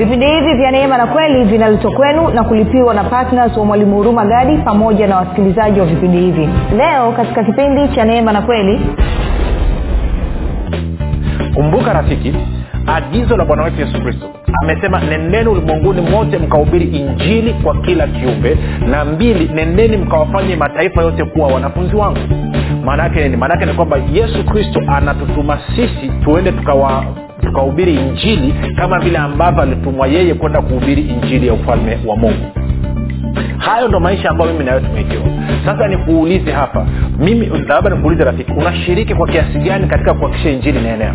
vipindi hivi vya neema na kweli vinaletwa kwenu na kulipiwa na ptns wa mwalimu huruma gadi pamoja na wasikilizaji wa vipindi hivi. Leo katika kipindi cha neema na kweli kumbuka rafiki agizo la bwana wetu yesu kristo. Amesema nendeni ulimwenguni mote mkahubiri injili kwa kila kiumbe na mbili nendeni mkawafanye mataifa yote kuwa wanafunzi wangu. Maanaake nini? Maanaake ni kwamba yesu kristo anatutuma sisi tuende tukawa tukahubiri injili kama vile ambavyo alitumwa yeye kwenda kuhubiri injili ya ufalme wa mungu. Hayo ndo maisha ambayo mimi nawe tumeikiwa sasa nikuulize hapa mimi labda nikuulize rafiki unashiriki kwa kiasi gani katika kuhakikisha injili inaenea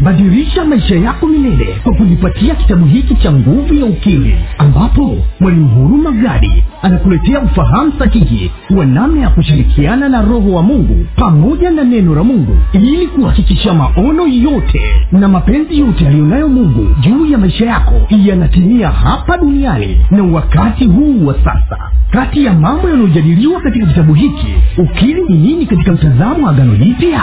badilisha maisha yako milele kwa kujipatia kitabu hiki cha nguvu ya ukimwi ambapo mwalimu huruma gadi anakuletea ufahamu sahihi wa namna ya kushirikiana na roho wa mungu pamoja na neno la mungu ili kuhakikisha maono yote na mapenzi yote yaliyonayo mungu juu ya maisha yako yanatimia hapa duniani na wakati huu wa sasa. Kati ya mambo yanayojadiliwa katika kitabu hiki ukili ni nini katika mtazamo wa agano jipya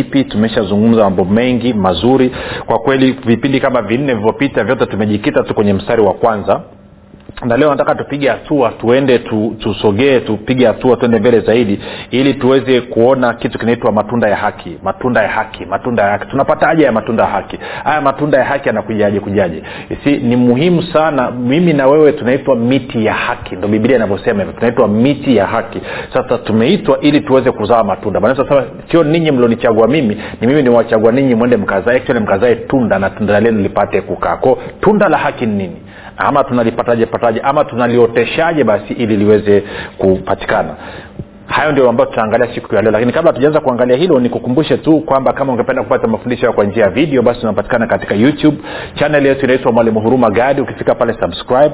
wafilipi tumeshazungumza mambo mengi mazuri. Kwa kweli vipindi kama vinne vilivyopita vyote tumejikita tu kwenye mstari wa kwanza na leo nataka tupige hatua tuende tu, tusogee tupige hatua tuende mbele zaidi ili tuweze kuona kitu kinaitwa matunda ya haki matunda ya haki matunda ya haki. Tunapataje ya matunda ya haki. Haya matunda ya haki yanakujaje kujaje? Si ni muhimu sana mimi na wewe tunaitwa miti ya haki ndo biblia inavyosema hivyo tunaitwa miti ya haki. Sasa tumeitwa ili tuweze kuzaa matunda. Maana sasa sio ninyi mlionichagua mimi ni mimi niwachagua ninyi mwende mkazae mkazae tunda na tunda lenu lipate kukaa. Ko tunda la haki ni nini ama tunalipataje pataje ama tunalioteshaje basi ili liweze kupatikana. Hayo ndio ambayo tutaangalia siku ya leo. Lakini kabla tujaanza kuangalia hilo nikukumbushe tu kwamba kama ungependa kupata mafundisho kwa njia ya video basi unapatikana katika youtube. Chanel yetu inaitwa mwalimu huruma gadi ukifika pale subscribe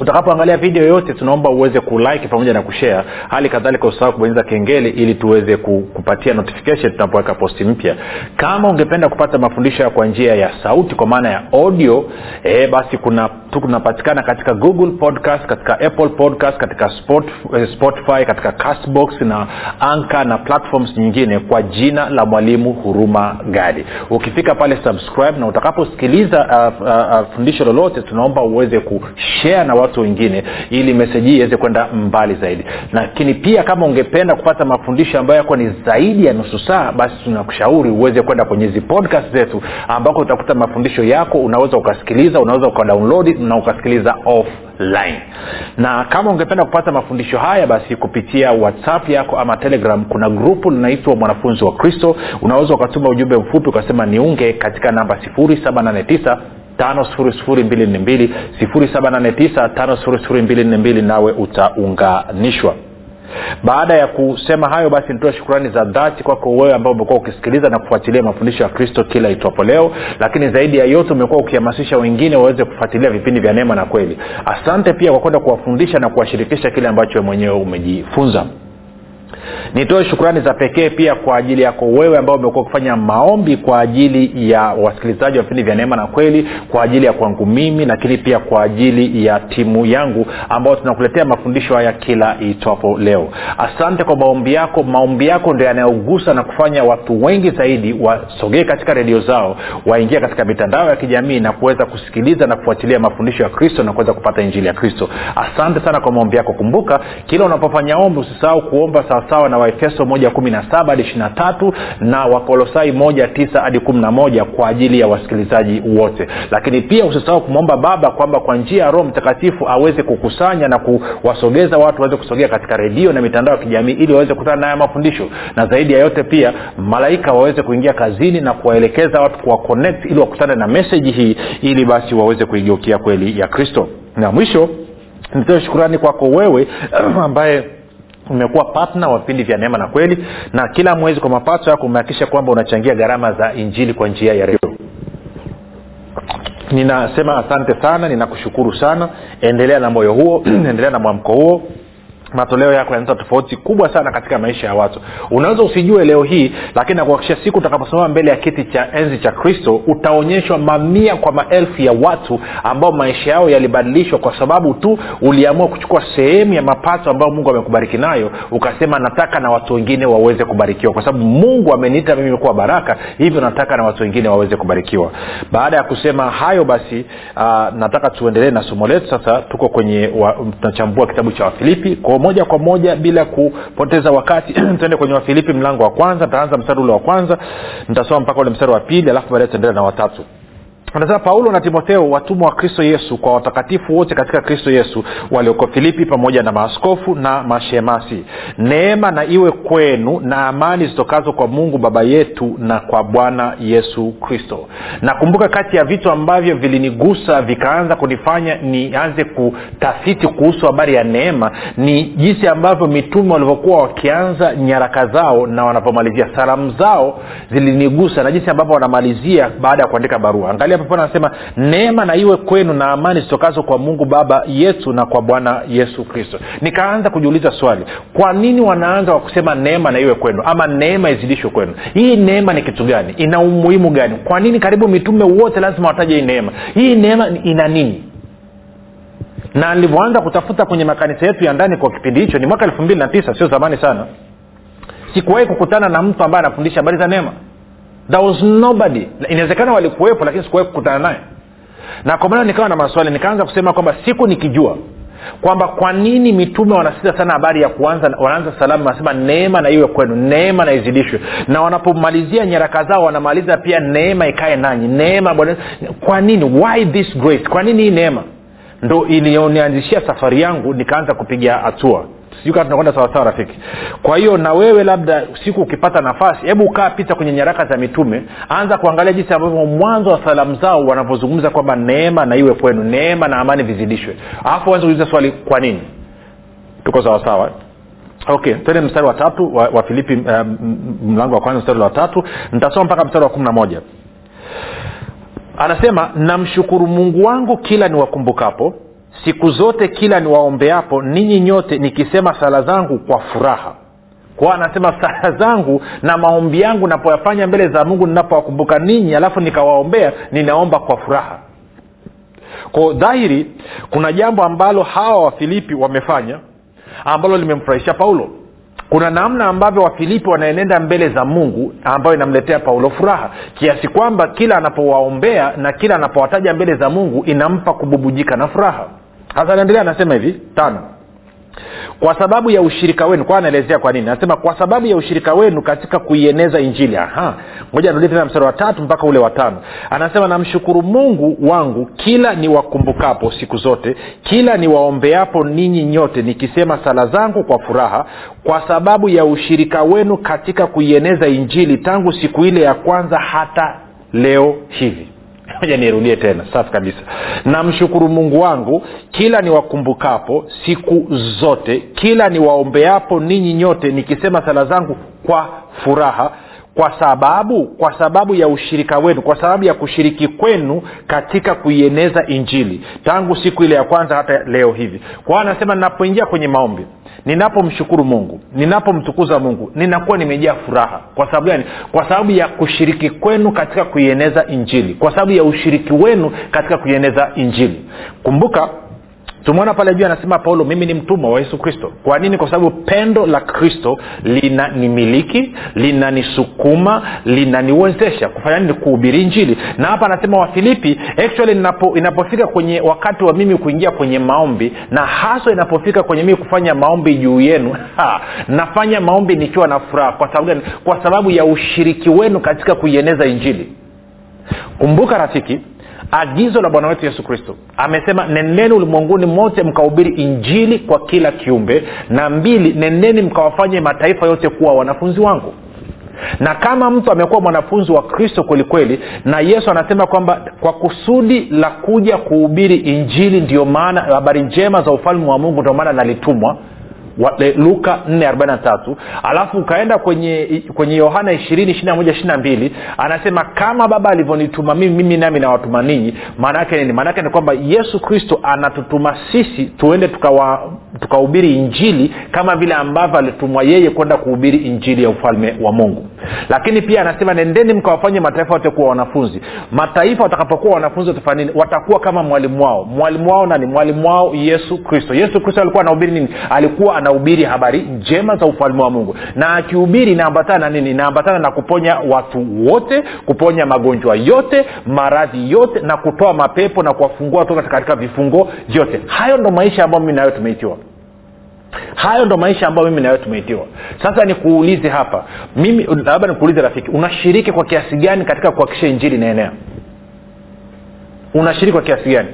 utakapoangalia video yote tunaomba uweze kulike pamoja na kushare. Hali kadhalika usahau kubonyeza kengele ili tuweze kupatia notification tunapoweka posti mpya. Kama ungependa kupata mafundisho kwa njia ya sauti kwa maana ya audio e, basi kuna tunapatikana katika google podcast katika apple podcast katika eh, spotify katika castbox na anka na platforms nyingine kwa jina la mwalimu huruma gadi. Ukifika pale subscribe na utakaposikiliza uh, uh, uh, fundisho lolote tunaomba uweze kushare na watu wengine ili meseji iweze kwenda mbali zaidi. Lakini pia kama ungependa kupata mafundisho ambayo yako ni zaidi ya nusu saa basi tunakushauri uweze kwenda kwenye hizi podcast zetu ambako utakuta mafundisho yako unaweza ukasikiliza unaweza ukadownload na ukasikiliza offline. Na kama ungependa kupata mafundisho haya basi kupitia whatsapp yako ama telegram kuna grupu linaitwa mwanafunzi wa kristo. Unaweza ukatuma ujumbe mfupi ukasema niunge katika namba 789 789 nawe utaunganishwa. Baada ya kusema hayo basi nitoe shukurani za dhati kwako wewe ambao umekuwa ukisikiliza na kufuatilia mafundisho ya kristo kila itwapo leo lakini zaidi ya yote umekuwa ukihamasisha wengine waweze kufuatilia vipindi vya neema na kweli. Asante pia kwa kwenda kuwafundisha na kuwashirikisha kile ambacho mwenyewe umejifunza nitoe shukrani za pekee pia kwa ajili yako wewe ambao umekuwa ukifanya maombi kwa ajili ya wasikilizaji wa vipindi vya neema na kweli kwa ajili ya kwangu mimi lakini pia kwa ajili ya timu yangu ambao tunakuletea mafundisho haya kila itwapo leo. Asante kwa maombi yako. Maombi yako ndo yanayogusa na kufanya watu wengi zaidi wasogee katika redio zao waingia katika mitandao ya kijamii na kuweza kusikiliza na kufuatilia mafundisho ya kristo na kuweza kupata injili ya kristo. Asante sana kwa maombi yako. Kumbuka kila unapofanya ombi usisahau kuomba sawasawa na waefeso moja kumi na wakolosai moja kwa ajili ya wasikilizaji wote. Lakini pia usisahau kumwomba baba kwamba kwa njia ya roho mtakatifu aweze kukusanya na kuwasogeza watu waweze kusogea katika redio na mitandao ya kijamii ili waweze kukutana nayo mafundisho. Na zaidi ya yote pia malaika waweze kuingia kazini na kuwaelekeza watu kuwaconnect ili wakutane na meseji hii ili basi waweze kuigeukia kweli ya kristo. Na mwisho nitoe shukurani kwako wewe ambaye umekuwa patna wa vipindi vya neema na kweli na kila mwezi kwa mapato yako umehakikisha kwamba unachangia gharama za injili kwa njia ya redio. Ninasema asante sana ninakushukuru sana. Endelea na moyo huo endelea na mwamko huo matoleo yako yanaleta tofauti kubwa sana katika maisha ya watu. Unaweza usijue leo hii lakini nakuhakikisha siku utakaposimama mbele ya kiti cha enzi cha kristo utaonyeshwa mamia kwa maelfu ya watu ambao maisha yao yalibadilishwa kwa sababu tu uliamua kuchukua sehemu ya mapato ambayo mungu amekubariki nayo ukasema nataka na watu wengine waweze kubarikiwa. Kwa sababu mungu ameniita mimi kuwa baraka hivyo nataka na watu wengine waweze kubarikiwa. Baada ya kusema hayo basi uh, nataka tuendelee na somo letu. Sasa tuko kwenye tunachambua kitabu cha wafilipi. Kwao moja kwa moja bila kupoteza wakati. Tuende kwenye wafilipi mlango wa kwanza nitaanza mstari ule wa kwanza nitasoma mpaka ule mstari wa pili alafu baadaye tuendelea na watatu anasema paulo na timotheo watumwa wa kristo yesu kwa watakatifu wote katika kristo yesu walioko filipi pamoja na maaskofu na mashemasi. Neema na iwe kwenu na amani zitokazo kwa mungu baba yetu na kwa bwana yesu kristo. Nakumbuka kati ya vitu ambavyo vilinigusa vikaanza kunifanya nianze kutafiti kuhusu habari ya neema ni jinsi ambavyo mitume walivyokuwa wakianza nyaraka zao na wanapomalizia salamu zao zilinigusa na jinsi ambavyo wanamalizia baada ya kuandika barua. Angalia hapo anasema neema na iwe kwenu na amani zitokazo kwa mungu baba yetu na kwa bwana yesu kristo. Nikaanza kujiuliza swali kwa nini wanaanza kwa kusema neema na iwe kwenu ama neema izidishwe kwenu? Hii neema ni kitu gani? Ina umuhimu gani? Kwa nini karibu mitume wote lazima wataje hii neema? Hii neema ina nini? Na nilivyoanza kutafuta kwenye makanisa yetu ya ndani kwa kipindi hicho ni mwaka elfu mbili na tisa sio zamani sana. Sikuwahi kukutana na mtu ambaye anafundisha habari za neema there was nobody. Inawezekana walikuwepo lakini sikuwahi kukutana naye. Na kwa maana nikawa na maswali nikaanza kusema kwamba siku nikijua kwamba kwa nini mitume wanasita sana habari ya kuanza wanaanza salamu wanasema neema na iwe kwenu neema na izidishwe. Na wanapomalizia nyaraka zao wanamaliza pia neema ikae nanyi. Neema kwa nini? Why this grace kwa nini hii neema? Ndo iliyonianzishia safari yangu nikaanza kupiga hatua sijui kaa tunakwenda sawasawa rafiki. Kwa hiyo na wewe labda siku ukipata nafasi hebu ukaa pita kwenye nyaraka za mitume. Anza kuangalia jinsi ambavyo mwanzo wa salamu zao wanavyozungumza kwamba neema na iwe kwenu neema na amani vizidishwe. Alafu anza kuuliza swali kwa nini? Tuko sawasawa okay twende mstari wa tatu wa, wa filipi um, mlango wa kwanza mstari wa tatu. Nitasoma mpaka mstari wa kumi na moja. Anasema namshukuru mungu wangu kila niwakumbukapo siku zote kila niwaombeapo ninyi nyote nikisema sala zangu kwa furaha. Kwao anasema sala zangu na maombi yangu napoyafanya mbele za mungu ninapowakumbuka ninyi alafu nikawaombea ninaomba kwa furaha. Ko dhahiri kuna jambo ambalo hawa wafilipi wamefanya ambalo limemfurahisha paulo. Kuna namna ambavyo wafilipi wanaenenda mbele za mungu ambayo inamletea paulo furaha. Kiasi kwamba kila anapowaombea na kila anapowataja mbele za mungu inampa kububujika na furaha sasa anaendelea anasema hivi tano. Kwa sababu ya ushirika wenu kwa anaelezea kwa nini? Anasema kwa sababu ya ushirika wenu katika kuieneza injili. Moja ngoja nirudie tena mstari wa tatu mpaka ule wa tano. Anasema namshukuru mungu wangu kila niwakumbukapo siku zote kila niwaombeapo ninyi nyote nikisema sala zangu kwa furaha kwa sababu ya ushirika wenu katika kuieneza injili tangu siku ile ya kwanza hata leo hivi moja nirudie tena. Safi kabisa. Namshukuru mungu wangu kila niwakumbukapo siku zote kila niwaombeapo ninyi nyote nikisema sala zangu kwa furaha kwa sababu kwa sababu ya ushirika wenu kwa sababu ya kushiriki kwenu katika kuieneza injili. Tangu siku ile ya kwanza hata leo hivi. Kwa anasema ninapoingia kwenye maombi ninapomshukuru mungu ninapomtukuza mungu ninakuwa nimejaa furaha. Kwa sababu gani? Kwa sababu ya kushiriki kwenu katika kuieneza injili. Kwa sababu ya ushiriki wenu katika kuieneza injili. Kumbuka tumeona pale juu anasema paulo mimi ni mtumwa wa yesu kristo. Kwa nini? Kwa sababu pendo la kristo linanimiliki linanisukuma linaniwezesha kufanya nini? Kuhubiri njili na hapa anasema wafilipi actually inapo, inapofika kwenye wakati wa mimi kuingia kwenye maombi na haswa inapofika kwenye mimi kufanya maombi juu yenu ha, nafanya maombi nikiwa na furaha. Kwa sababu gani? Kwa sababu ya ushiriki wenu katika kuieneza injili. Kumbuka rafiki agizo la bwana wetu yesu kristo. Amesema nendeni ulimwenguni mote mkahubiri injili kwa kila kiumbe na mbili nendeni mkawafanye mataifa yote kuwa wanafunzi wangu. Na kama mtu amekuwa mwanafunzi wa kristo kwelikweli na yesu anasema kwamba kwa kusudi la kuja kuhubiri injili ndio maana habari njema za ufalme wa mungu ndio maana nalitumwa luka 443 alafu ukaenda kwenye kwenye yohana 2 anasema kama baba alivyonituma mimi mimi nami nawatuma ninyi. Maanaake nini? Maana yake ni kwamba yesu kristo anatutuma sisi tuende tukahubiri injili kama vile ambavyo alitumwa yeye kwenda kuhubiri injili ya ufalme wa mungu. Lakini pia anasema nendeni mkawafanye mataifa yote kuwa wanafunzi. Mataifa watakapokuwa wanafunzi watafanya nini? Watakuwa kama mwalimu wao. Mwalimu wao nani? Mwalimu wao yesu kristo. Yesu kristo alikuwa anahubiri nini? Alikuwa anahubiri habari njema za ufalme wa mungu. Na akihubiri inaambatana nini? Inaambatana na kuponya watu wote kuponya magonjwa yote maradhi yote na kutoa mapepo na kuwafungua toka katika vifungo vyote. Hayo ndo maisha ambayo mimi nayo tumeitiwa hayo ndo maisha ambayo mimi nawe tumeitiwa. Sasa nikuulize hapa. Mimi labda nikuulize rafiki unashiriki kwa kiasi gani katika kuhakikisha injili inaenea? Unashiriki kwa kiasi gani?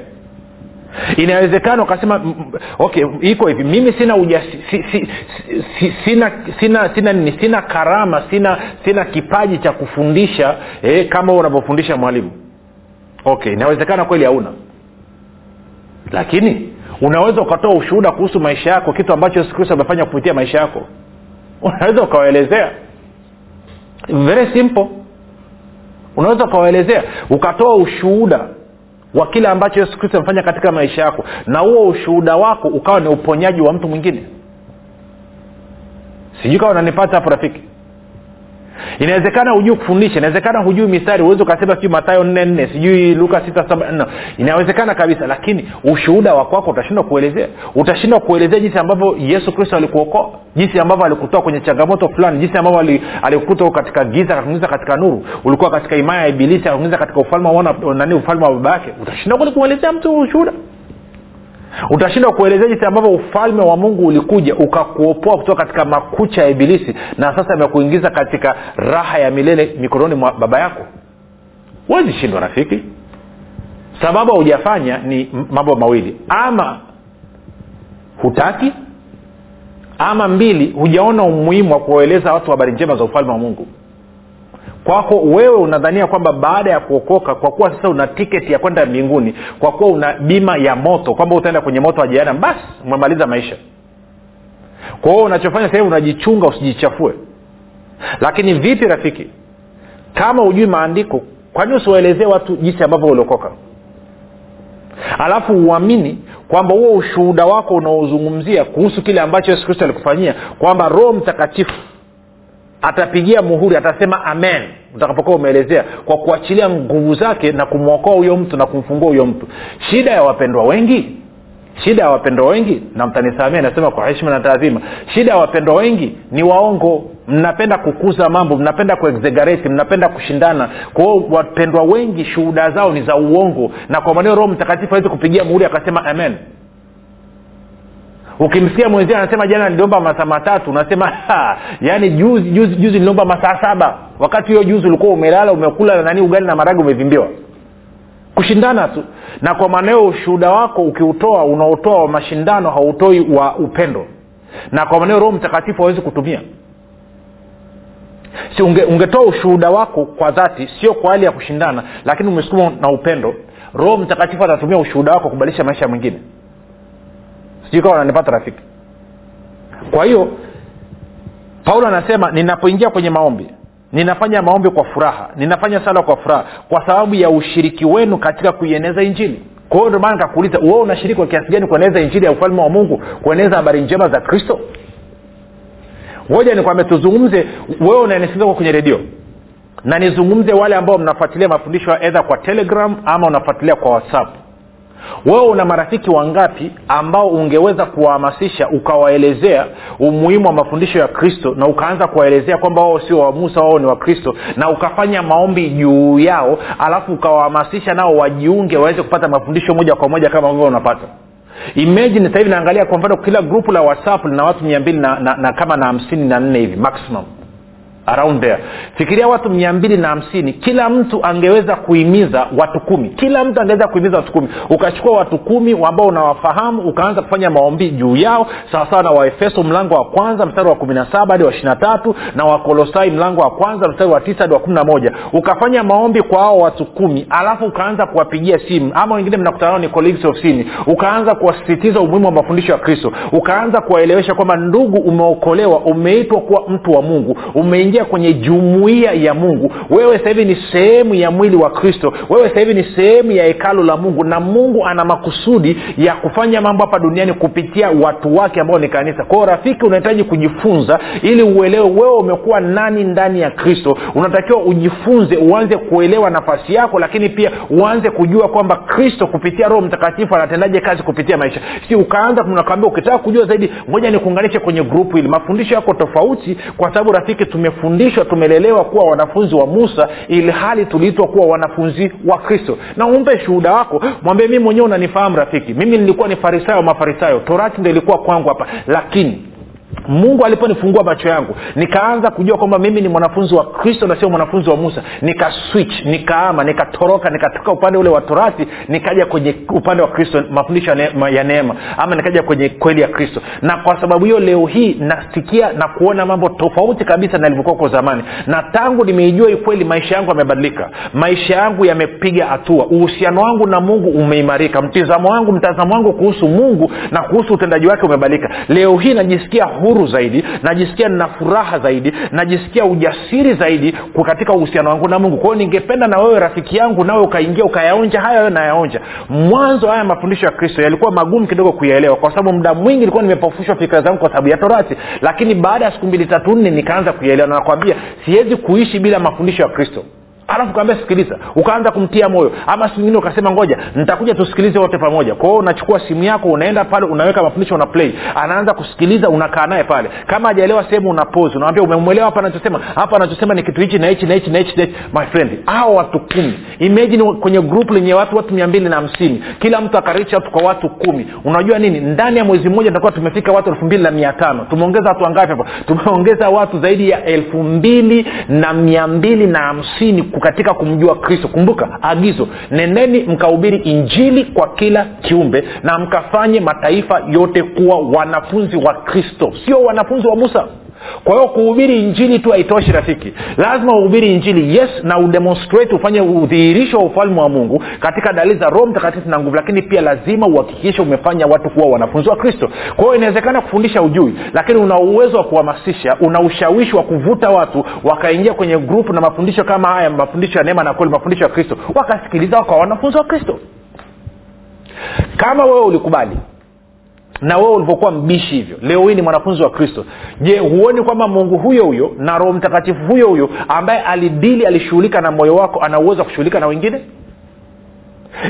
Inawezekana ukasema okay iko hivi. Mimi sina ujasi, si, si, si, sina sina sina nini sina karama sina sina kipaji cha kufundisha eh, kama unavyofundisha mwalimu. Okay inawezekana kweli hauna. Lakini unaweza ukatoa ushuhuda kuhusu maisha yako kitu ambacho yesu kristo amefanya kupitia maisha yako. Unaweza ukawaelezea. Very simple. Unaweza ukawaelezea. Ukatoa ushuhuda wa kile ambacho yesu kristo amefanya katika maisha yako na huo ushuhuda wako ukawa ni uponyaji wa mtu mwingine. Sijui kawa unanipata hapo rafiki inawezekana hujui kufundisha inawezekana hujui mistari uwezi ukasema sijui matayo nne nne sijui luka sita saba no. inawezekana kabisa lakini ushuhuda wa kwako utashindwa kuelezea. Utashindwa kuelezea jinsi ambavyo yesu kristo alikuokoa jinsi ambavyo alikutoa kwenye changamoto fulani jinsi ambavyo ali- katika giza akakuingiza katika nuru. Ulikuwa katika imaya ya ibilisi akakuingiza katika ufalme wa nani ufalme wa baba yake. Utashindwa kweli mtu ushuhuda utashindwa kuelezea jinsi ambavyo ufalme wa mungu ulikuja ukakuopoa kutoka katika makucha ya ibilisi na sasa amekuingiza katika raha ya milele mikononi mwa baba yako. Wezi shindwa rafiki. Sababu haujafanya ni mambo mawili. Ama hutaki ama mbili hujaona umuhimu wa kuwaeleza watu habari njema za ufalme wa mungu kwako wewe unadhania kwamba baada ya kuokoka kwa kuwa sasa una tiketi ya kwenda mbinguni kwa kuwa una bima ya moto kwamba utaenda kwenye moto wa jehanamu basi umemaliza maisha. Kwa hiyo unachofanya sahivi unajichunga usijichafue. Lakini vipi rafiki? Kama hujui maandiko kwani usiwaelezee watu jinsi ambavyo uliokoka? Alafu uamini kwamba huo ushuhuda wako unaozungumzia kuhusu kile ambacho yesu kristo alikufanyia kwamba roho mtakatifu atapigia muhuri atasema amen utakapokuwa umeelezea kwa kuachilia nguvu zake na kumwokoa huyo mtu na kumfungua huyo mtu. Shida ya wapendwa wengi shida ya wapendwa wengi na mtanisamia nasema kwa heshima na taadhima shida ya wapendwa wengi ni waongo. Mnapenda kukuza mambo mnapenda kuexegareti mnapenda kushindana. Kwao wapendwa wengi shuhuda zao ni za uongo. Na kwa maneo roho mtakatifu awezi kupigia muhuri akasema amen ukimsikia mwenzie anasema jana niliomba masaa matatu unasema yaani juzi juzi juzi niliomba masaa saba. Wakati hiyo juzi ulikuwa umelala umekula na nani ugali na maragi umevimbiwa. Kushindana tu. Na kwa maneo ushuhuda wako ukiutoa unaotoa wa mashindano hautoi wa upendo. Na kwa maneo roho mtakatifu hawezi kutumia. Si unge, ungetoa ushuhuda wako kwa dhati sio kwa hali ya kushindana lakini umesukuma na upendo roho mtakatifu atatumia ushuhuda wako kubadilisha maisha mwingine sijui rafiki. Kwa hiyo paulo anasema ninapoingia kwenye maombi ninafanya maombi kwa furaha ninafanya sala kwa furaha kwa sababu ya ushiriki wenu katika kuieneza injili. Kwa hiyo ndio maana nikakuuliza wewe unashiriki kwa kiasi gani kueneza injili ya ufalme wa mungu kueneza habari njema za kristo? Ngoja nikwambia tuzungumze wewe unanisikiliza kwenye redio na nizungumze wale ambao mnafuatilia mafundisho edha kwa telegram ama unafuatilia kwa whatsapp wewe una marafiki wangapi ambao ungeweza kuwahamasisha ukawaelezea umuhimu wa mafundisho ya kristo na ukaanza kuwaelezea kwamba wao sio wa musa wao ni wa kristo na ukafanya maombi juu yao alafu ukawahamasisha nao wajiunge waweze kupata mafundisho moja kwa moja kama ambavyo unapata? Imagine sahivi hivi naangalia kwa mfano kila grupu la whatsapp lina watu mia mbili na, na, na kama na hamsini na nne hivi maximum around there. Fikiria watu mia mbili na hamsini kila mtu angeweza kuimiza watu kumi. Kila mtu angeweza kuimiza watu kumi. Ukachukua watu kumi ambao unawafahamu ukaanza kufanya maombi juu yao sawasawa na waefeso mlango wa kwanza mstari wa kumi na saba hadi wa ishiri na tatu na wakolosai mlango wa kwanza mstari wa tisa hadi wa kumi na moja. Ukafanya maombi kwa hao watu kumi alafu ukaanza kuwapigia simu. Ama wengine mnakutanao ni colleagues ofisini. Ukaanza kuwasisitiza umuhimu wa mafundisho ya kristo. Ukaanza kuwaelewesha kwamba ndugu umeokolewa umeitwa kuwa mtu wa mungu. Umeingia kwenye jumuiya ya mungu. Wewe sasa hivi ni sehemu ya mwili wa kristo. Wewe sasa hivi ni sehemu ya hekalo la mungu. Na mungu ana makusudi ya kufanya mambo hapa duniani kupitia watu wake ambao ni kanisa. Kwao rafiki unahitaji kujifunza ili uelewe wewe umekuwa nani ndani ya kristo. Unatakiwa ujifunze uanze kuelewa nafasi yako lakini pia uanze kujua kwamba kristo kupitia roho mtakatifu anatendaje kazi kupitia maisha. Si ukaanza ukitaka kujua zaidi ngoja nikuunganishe kwenye grupu hili. Mafundisho yako tofauti kwa sababu rafiki tumefundishwa tumelelewa kuwa wanafunzi wa musa ili hali tuliitwa kuwa wanafunzi wa kristo. Na umpe shuhuda wako mwambie mii mwenyewe unanifahamu rafiki. Mimi nilikuwa ni farisayo mafarisayo. Torati ndo ilikuwa kwangu hapa. Lakini mungu aliponifungua macho yangu nikaanza kujua kwamba mimi ni mwanafunzi wa kristo na sio mwanafunzi wa musa. Nika switch nikaama nikatoroka nikatoka upande ule wa torati nikaja kwenye upande wa kristo mafundisho ya neema- ama nikaja kwenye kweli ya kristo. Na kwa sababu hiyo leo hii nasikia na kuona mambo tofauti kabisa nalivyokuwa kwa zamani. Na tangu nimeijua hii kweli maisha yangu yamebadilika. Maisha yangu yamepiga hatua. Uhusiano wangu na mungu umeimarika. Mtizamo wangu mtazamo wangu kuhusu mungu na kuhusu utendaji wake umebadilika leo hii najisikia huru zaidi najisikia nina furaha zaidi najisikia ujasiri zaidi katika uhusiano wangu na mungu. Kwa ningependa na wewe rafiki yangu nawe ukaingia ukayaonja haya wewe nayaonja. Mwanzo haya mafundisho ya kristo yalikuwa magumu kidogo kuyaelewa kwa sababu muda mwingi ilikuwa nimepofushwa fikira zangu kwa sababu ya torati. Lakini baada ya siku mbili tatu nne nikaanza kuyaelewa na nakwambia siwezi kuishi bila mafundisho ya kristo alafu kaambia sikiliza. Ukaanza kumtia moyo. Ama siku ingine ukasema ngoja nitakuja tusikilize wote pamoja. Kwa unachukua simu yako unaenda pale unaweka mafundisho una play. Anaanza kusikiliza unakaa naye pale. Kama hajaelewa sehemu una pause. Unawambia umemwelewa hapa anachosema? Hapa anachosema ni kitu hichi na hichi na hichi na hichi my friend hao watu kumi. Imagine kwenye group lenye watu watu mia mbili na hamsini. Kila mtu akaricha kwa watu kumi. Unajua nini? Ndani ya mwezi mmoja tutakuwa tumefika watu elfu mbili na mia tano. Tumeongeza watu wangapi hapa tumeongeza watu zaidi ya elfu mbili na mia mbili na hamsini katika kumjua kristo. Kumbuka agizo neneni mkahubiri injili kwa kila kiumbe na mkafanye mataifa yote kuwa wanafunzi wa kristo sio wanafunzi wa musa kwa hiyo kuhubiri injili tu haitoshi rafiki. Lazima uhubiri injili yes na udemonstrate ufanye udhihirisho wa ufalme wa mungu katika dalili za roho mtakatifu na nguvu lakini pia lazima uhakikishe umefanya watu kuwa wanafunzi wa kristo. Kwa hiyo inawezekana kufundisha ujui lakini una uwezo wa kuhamasisha una ushawishi wa kuvuta watu wakaingia kwenye grupu na mafundisho kama haya mafundisho ya neema na kweli mafundisho ya kristo wakasikiliza wakawa wanafunzi wa kristo. Kama wewe ulikubali na wewe ulivyokuwa mbishi hivyo leo hii ni mwanafunzi wa kristo. Je huoni kwamba mungu huyo huyo na roho mtakatifu huyo huyo ambaye alidili alishughulika na moyo wako ana uwezo wa kushughulika na wengine?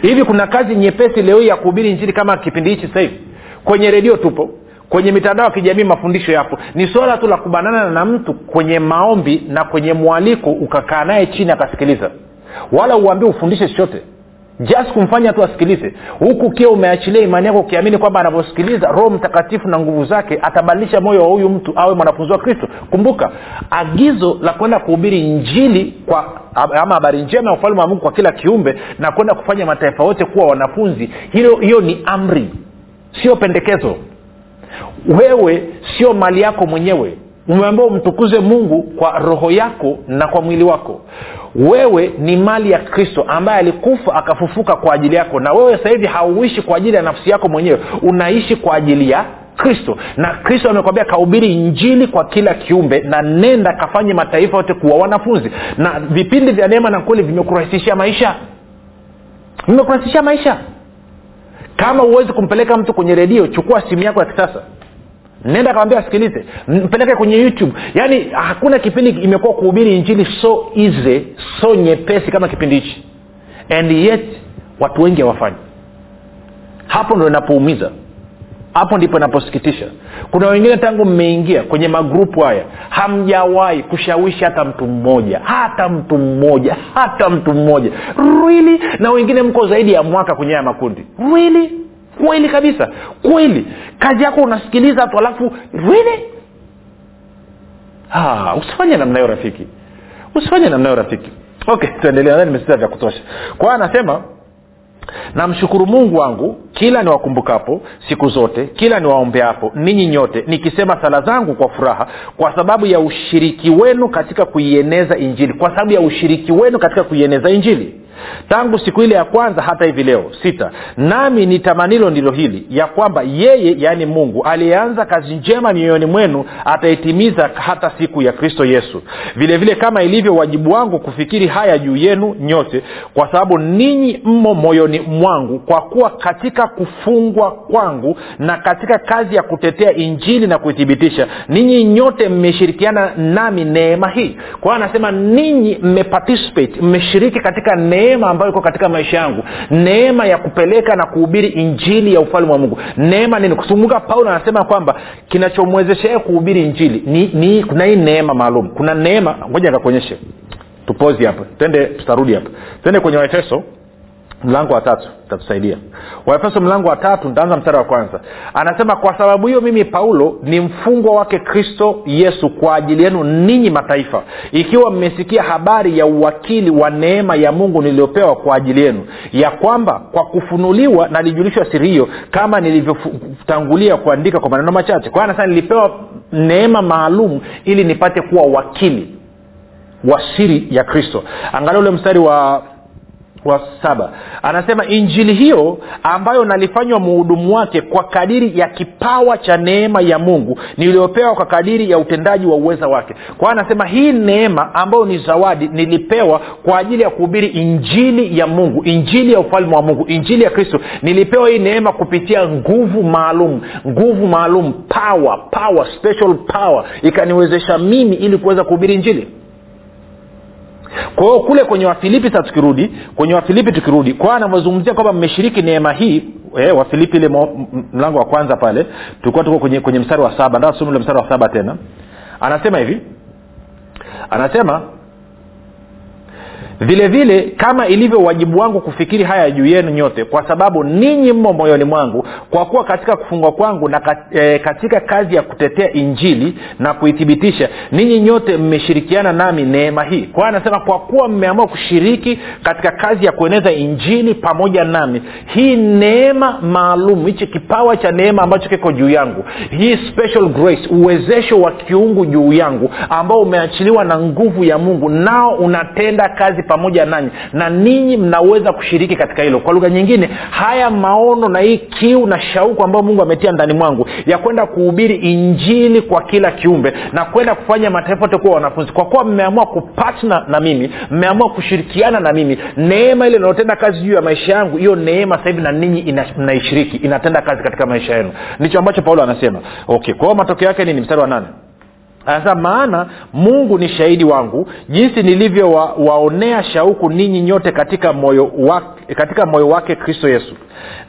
Hivi kuna kazi nyepesi leo hii ya kuhubiri injili kama kipindi hichi sasa hivi? Kwenye redio tupo kwenye mitandao ya kijamii mafundisho yapo. Ni swala tu la kubanana na mtu kwenye maombi na kwenye mwaliko ukakaa naye chini akasikiliza. Wala uambie ufundishe chochote just kumfanya tu asikilize. Huku ukiwa umeachilia imani yako ukiamini kwamba anavyosikiliza roho mtakatifu na nguvu zake atabadilisha moyo wa huyu mtu awe mwanafunzi wa kristo. Kumbuka agizo la kwenda kuhubiri njili kwa ama habari njema ya ufalme wa mungu kwa kila kiumbe na kwenda kufanya mataifa yote kuwa wanafunzi hilo hiyo ni amri sio pendekezo. Wewe sio mali yako mwenyewe. Umeambiwa umtukuze mungu kwa roho yako na kwa mwili wako wewe ni mali ya kristo ambaye alikufa akafufuka kwa ajili yako na wewe sasa hivi hauishi kwa ajili ya nafsi yako mwenyewe unaishi kwa ajili ya kristo. Na kristo amekwambia kahubiri injili kwa kila kiumbe na nenda kafanye mataifa yote kuwa wanafunzi. Na vipindi vya neema na kweli vimekurahisishia maisha. Vimekurahisishia maisha. Kama huwezi kumpeleka mtu kwenye redio chukua simu yako ya kisasa nenda kawambia asikilize. Mpeleke kwenye youtube. Yaani hakuna kipindi imekuwa kuhubiri injili so easy so nyepesi kama kipindi hichi. And yet watu wengi hawafanyi. Hapo ndo inapoumiza. Hapo ndipo inaposikitisha. Kuna wengine tangu mmeingia kwenye magrupu haya hamjawahi kushawishi hata mtu mmoja hata mtu mmoja hata mtu mmoja. Really? Na wengine mko zaidi ya mwaka kwenye haya makundi. Really kweli kabisa. Kweli. Kazi yako unasikiliza tu alafu really? Ah, usifanye namna hiyo rafiki. Usifanye namna hiyo rafiki. Okay tuendelea nimesita vya kutosha. Kwa hiyo anasema namshukuru mungu wangu kila niwakumbukapo siku zote kila niwaombeapo ninyi nyote nikisema sala zangu kwa furaha kwa sababu ya ushiriki wenu katika kuieneza injili. Kwa sababu ya ushiriki wenu katika kuieneza injili tangu siku ile ya kwanza hata hivi leo sita nami ni tamanilo ndilo hili ya kwamba yeye yaani mungu aliyeanza kazi njema mioyoni mwenu ataitimiza hata siku ya kristo yesu. Vile vile kama ilivyo wajibu wangu kufikiri haya juu yenu nyote kwa sababu ninyi mmo moyoni mwangu kwa kuwa katika kufungwa kwangu na katika kazi ya kutetea injili na kuithibitisha ninyi nyote mmeshirikiana nami neema hii. Kwa hiyo anasema ninyi mmeparticipate mmeshiriki katika neema ambayo iko katika maisha yangu. Neema ya kupeleka na kuhubiri injili ya ufalme wa mungu. Neema nini? Kusumbuka paulo anasema kwamba kinachomwezesha yeye kuhubiri injili ni, ni kuna hii neema maalum. Kuna neema ngoja nikakuonyeshe. Tupozi hapa. Tende tutarudi hapa. Twende kwenye waefeso mlango wa tatu tatusaidia waefeso mlango wa tatu ntaanza mstari wa kwanza. Anasema kwa sababu hiyo mimi paulo ni mfungwa wake kristo yesu kwa ajili yenu ninyi mataifa. Ikiwa mmesikia habari ya uwakili wa neema ya mungu niliyopewa kwa ajili yenu ya kwamba kwa kufunuliwa nalijulishwa siri hiyo kama nilivyotangulia kuandika kwa maneno machache. Kwa anasema nilipewa neema maalum ili nipate kuwa wakili wa siri ya kristo. Angalia ule mstari wa wa saba. Anasema injili hiyo ambayo nalifanywa muhudumu wake kwa kadiri ya kipawa cha neema ya mungu niliyopewa kwa kadiri ya utendaji wa uweza wake. Kwao anasema hii neema ambayo ni zawadi nilipewa kwa ajili ya kuhubiri injili ya mungu injili ya ufalme wa mungu injili ya kristo nilipewa hii neema kupitia nguvu maalum nguvu maalum power power special power. Ikaniwezesha mimi ili kuweza kuhubiri injili kwa hiyo kule kwenye wafilipi sasa tukirudi kwenye wafilipi tukirudi kwa hiyo anavyozungumzia kwamba mmeshiriki neema hii eh, wafilipi ile mlango wa kwanza pale tulikuwa tuko kwenye, kwenye mstari wa saba ndaa tusome mstari wa saba tena. Anasema hivi anasema vile vile kama ilivyo wajibu wangu kufikiri haya juu yenu nyote kwa sababu ninyi mmo moyoni mwangu kwa kuwa katika kufungwa kwangu na e, katika kazi ya kutetea injili na kuithibitisha ninyi nyote mmeshirikiana nami neema hii. Kwa anasema kwa kuwa mmeamua kushiriki katika kazi ya kueneza injili pamoja nami hii neema maalum hichi kipawa cha neema ambacho kiko juu yangu hii special grace uwezesho wa kiungu juu yangu ambao umeachiliwa na nguvu ya mungu nao unatenda kazi pamoja nanyi. Na ninyi mnaweza kushiriki katika hilo. Kwa lugha nyingine haya maono na hii kiu na shauku ambayo mungu ametia ndani mwangu ya kwenda kuhubiri injili kwa kila kiumbe na kwenda kufanya mataifa yote kuwa wanafunzi. Kwa kuwa mmeamua kupatna na mimi mmeamua kushirikiana na mimi neema ile inayotenda kazi juu ya maisha yangu hiyo neema sasa hivi na ninyi mnaishiriki inatenda kazi katika maisha yenu. Ndicho ambacho paulo anasema. Okay kwa hiyo matokeo yake nini? Mstari wa nane sasa maana mungu ni shahidi wangu jinsi nilivyowaonea wa, shauku ninyi nyote katika moyo wake, katika moyo wake kristo yesu.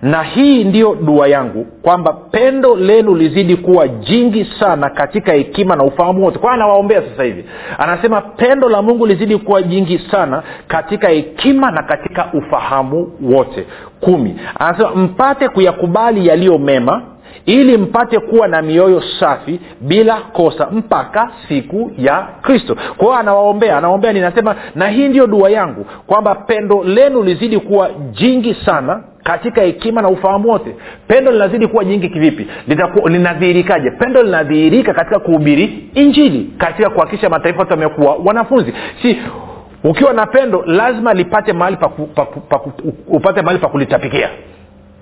Na hii ndiyo dua yangu kwamba pendo lenu lizidi kuwa jingi sana katika hekima na ufahamu wote. Kwa anawaombea sasa hivi. Anasema pendo la mungu lizidi kuwa jingi sana katika hekima na katika ufahamu wote. Kumi. Anasema mpate kuyakubali yaliyo mema ili mpate kuwa na mioyo safi bila kosa mpaka siku ya kristo. Kwa hiyo anawaombea anawaombea ninasema na hii ndiyo dua yangu kwamba pendo lenu lizidi kuwa jingi sana katika hekima na ufahamu wote. Pendo linazidi kuwa jingi kivipi? Linadhihirikaje? Pendo linadhihirika katika kuhubiri injili katika kuhakikisha mataifa yote wamekuwa wanafunzi. Si ukiwa na pendo lazima lipate mahali pa, pa, upate mahali pa kulitapikia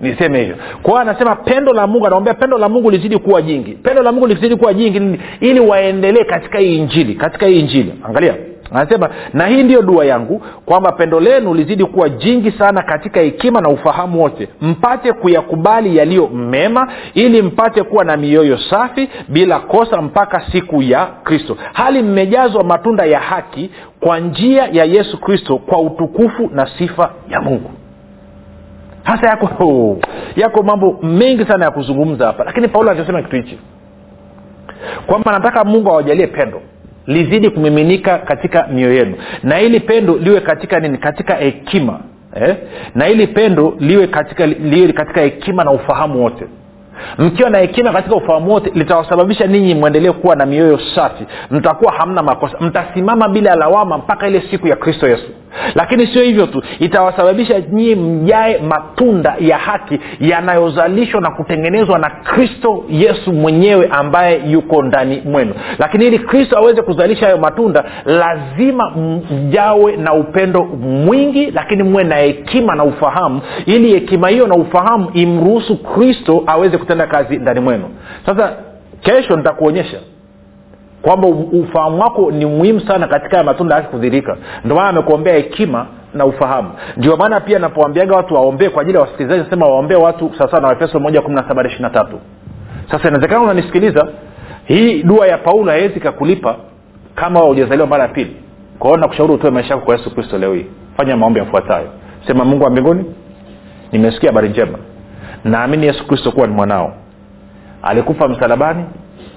niseme hivyo kwa anasema pendo la mungu anaombea pendo la mungu lizidi kuwa jingi pendo la mungu lizidi kuwa jingi ili waendelee katika hii injili katika hii injili. Angalia. Anasema na hii ndiyo dua yangu kwamba pendo lenu lizidi kuwa jingi sana katika hekima na ufahamu wote mpate kuyakubali yaliyo mema ili mpate kuwa na mioyo safi bila kosa mpaka siku ya kristo. Hali mmejazwa matunda ya haki kwa njia ya yesu kristo kwa utukufu na sifa ya mungu hasa yako yako mambo mengi sana ya kuzungumza hapa. Lakini paulo anachosema kitu hichi. Kwamba nataka mungu awajalie pendo lizidi kumiminika katika mioyo yenu. Na ili pendo liwe katika nini? Katika hekima eh? na ili pendo liwe katika liwe katika hekima na ufahamu wote. Mkiwa na hekima katika ufahamu wote litawasababisha ninyi mwendelee kuwa na mioyo safi. Mtakuwa hamna makosa. Mtasimama bila lawama mpaka ile siku ya kristo yesu lakini sio hivyo tu. Itawasababisha nyii mjae matunda ya haki yanayozalishwa na kutengenezwa na kristo yesu mwenyewe ambaye yuko ndani mwenu. Lakini ili kristo aweze kuzalisha hayo matunda lazima mjawe na upendo mwingi lakini muwe na hekima na ufahamu. Ili hekima hiyo na ufahamu imruhusu kristo aweze kutenda kazi ndani mwenu. Sasa kesho nitakuonyesha kwamba ufahamu wako ni muhimu sana katika matunda yake kudhirika. Ndio amekuombea hekima na ufahamu. Ndio maana pia napoambiaga watu waombee kwa ajili ya wasikilizaji nasema waombee watu sawasawa na waefeso moja kumi na saba ishiri na tatu. Sasa inawezekana unanisikiliza hii dua ya paulo haiwezi kakulipa kama hujazaliwa mara ya pili. Kwa hiyo nakushauri utoe maisha yako kwa yesu kristo leo hii. Fanya maombi yafuatayo. Sema mungu wa mbinguni nimesikia habari njema. Naamini yesu kristo kuwa ni mwanao. Alikufa msalabani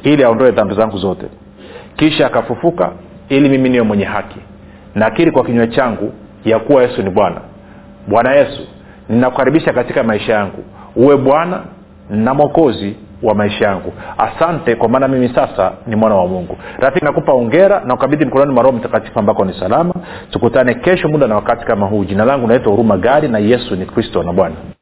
ili aondoe dhambi zangu zote kisha akafufuka ili mimi niwe mwenye haki. Nakiri kwa kinywa changu ya kuwa yesu ni bwana. Bwana yesu ninakukaribisha katika maisha yangu. Uwe bwana na mwokozi wa maisha yangu. Asante kwa maana mimi sasa ni mwana wa mungu. Rafiki nakupa ongera na ukabidhi mkononi mwa roho mtakatifu ambako ni salama. Tukutane kesho muda na wakati kama huu. Jina langu naitwa huruma gari na yesu ni kristo na bwana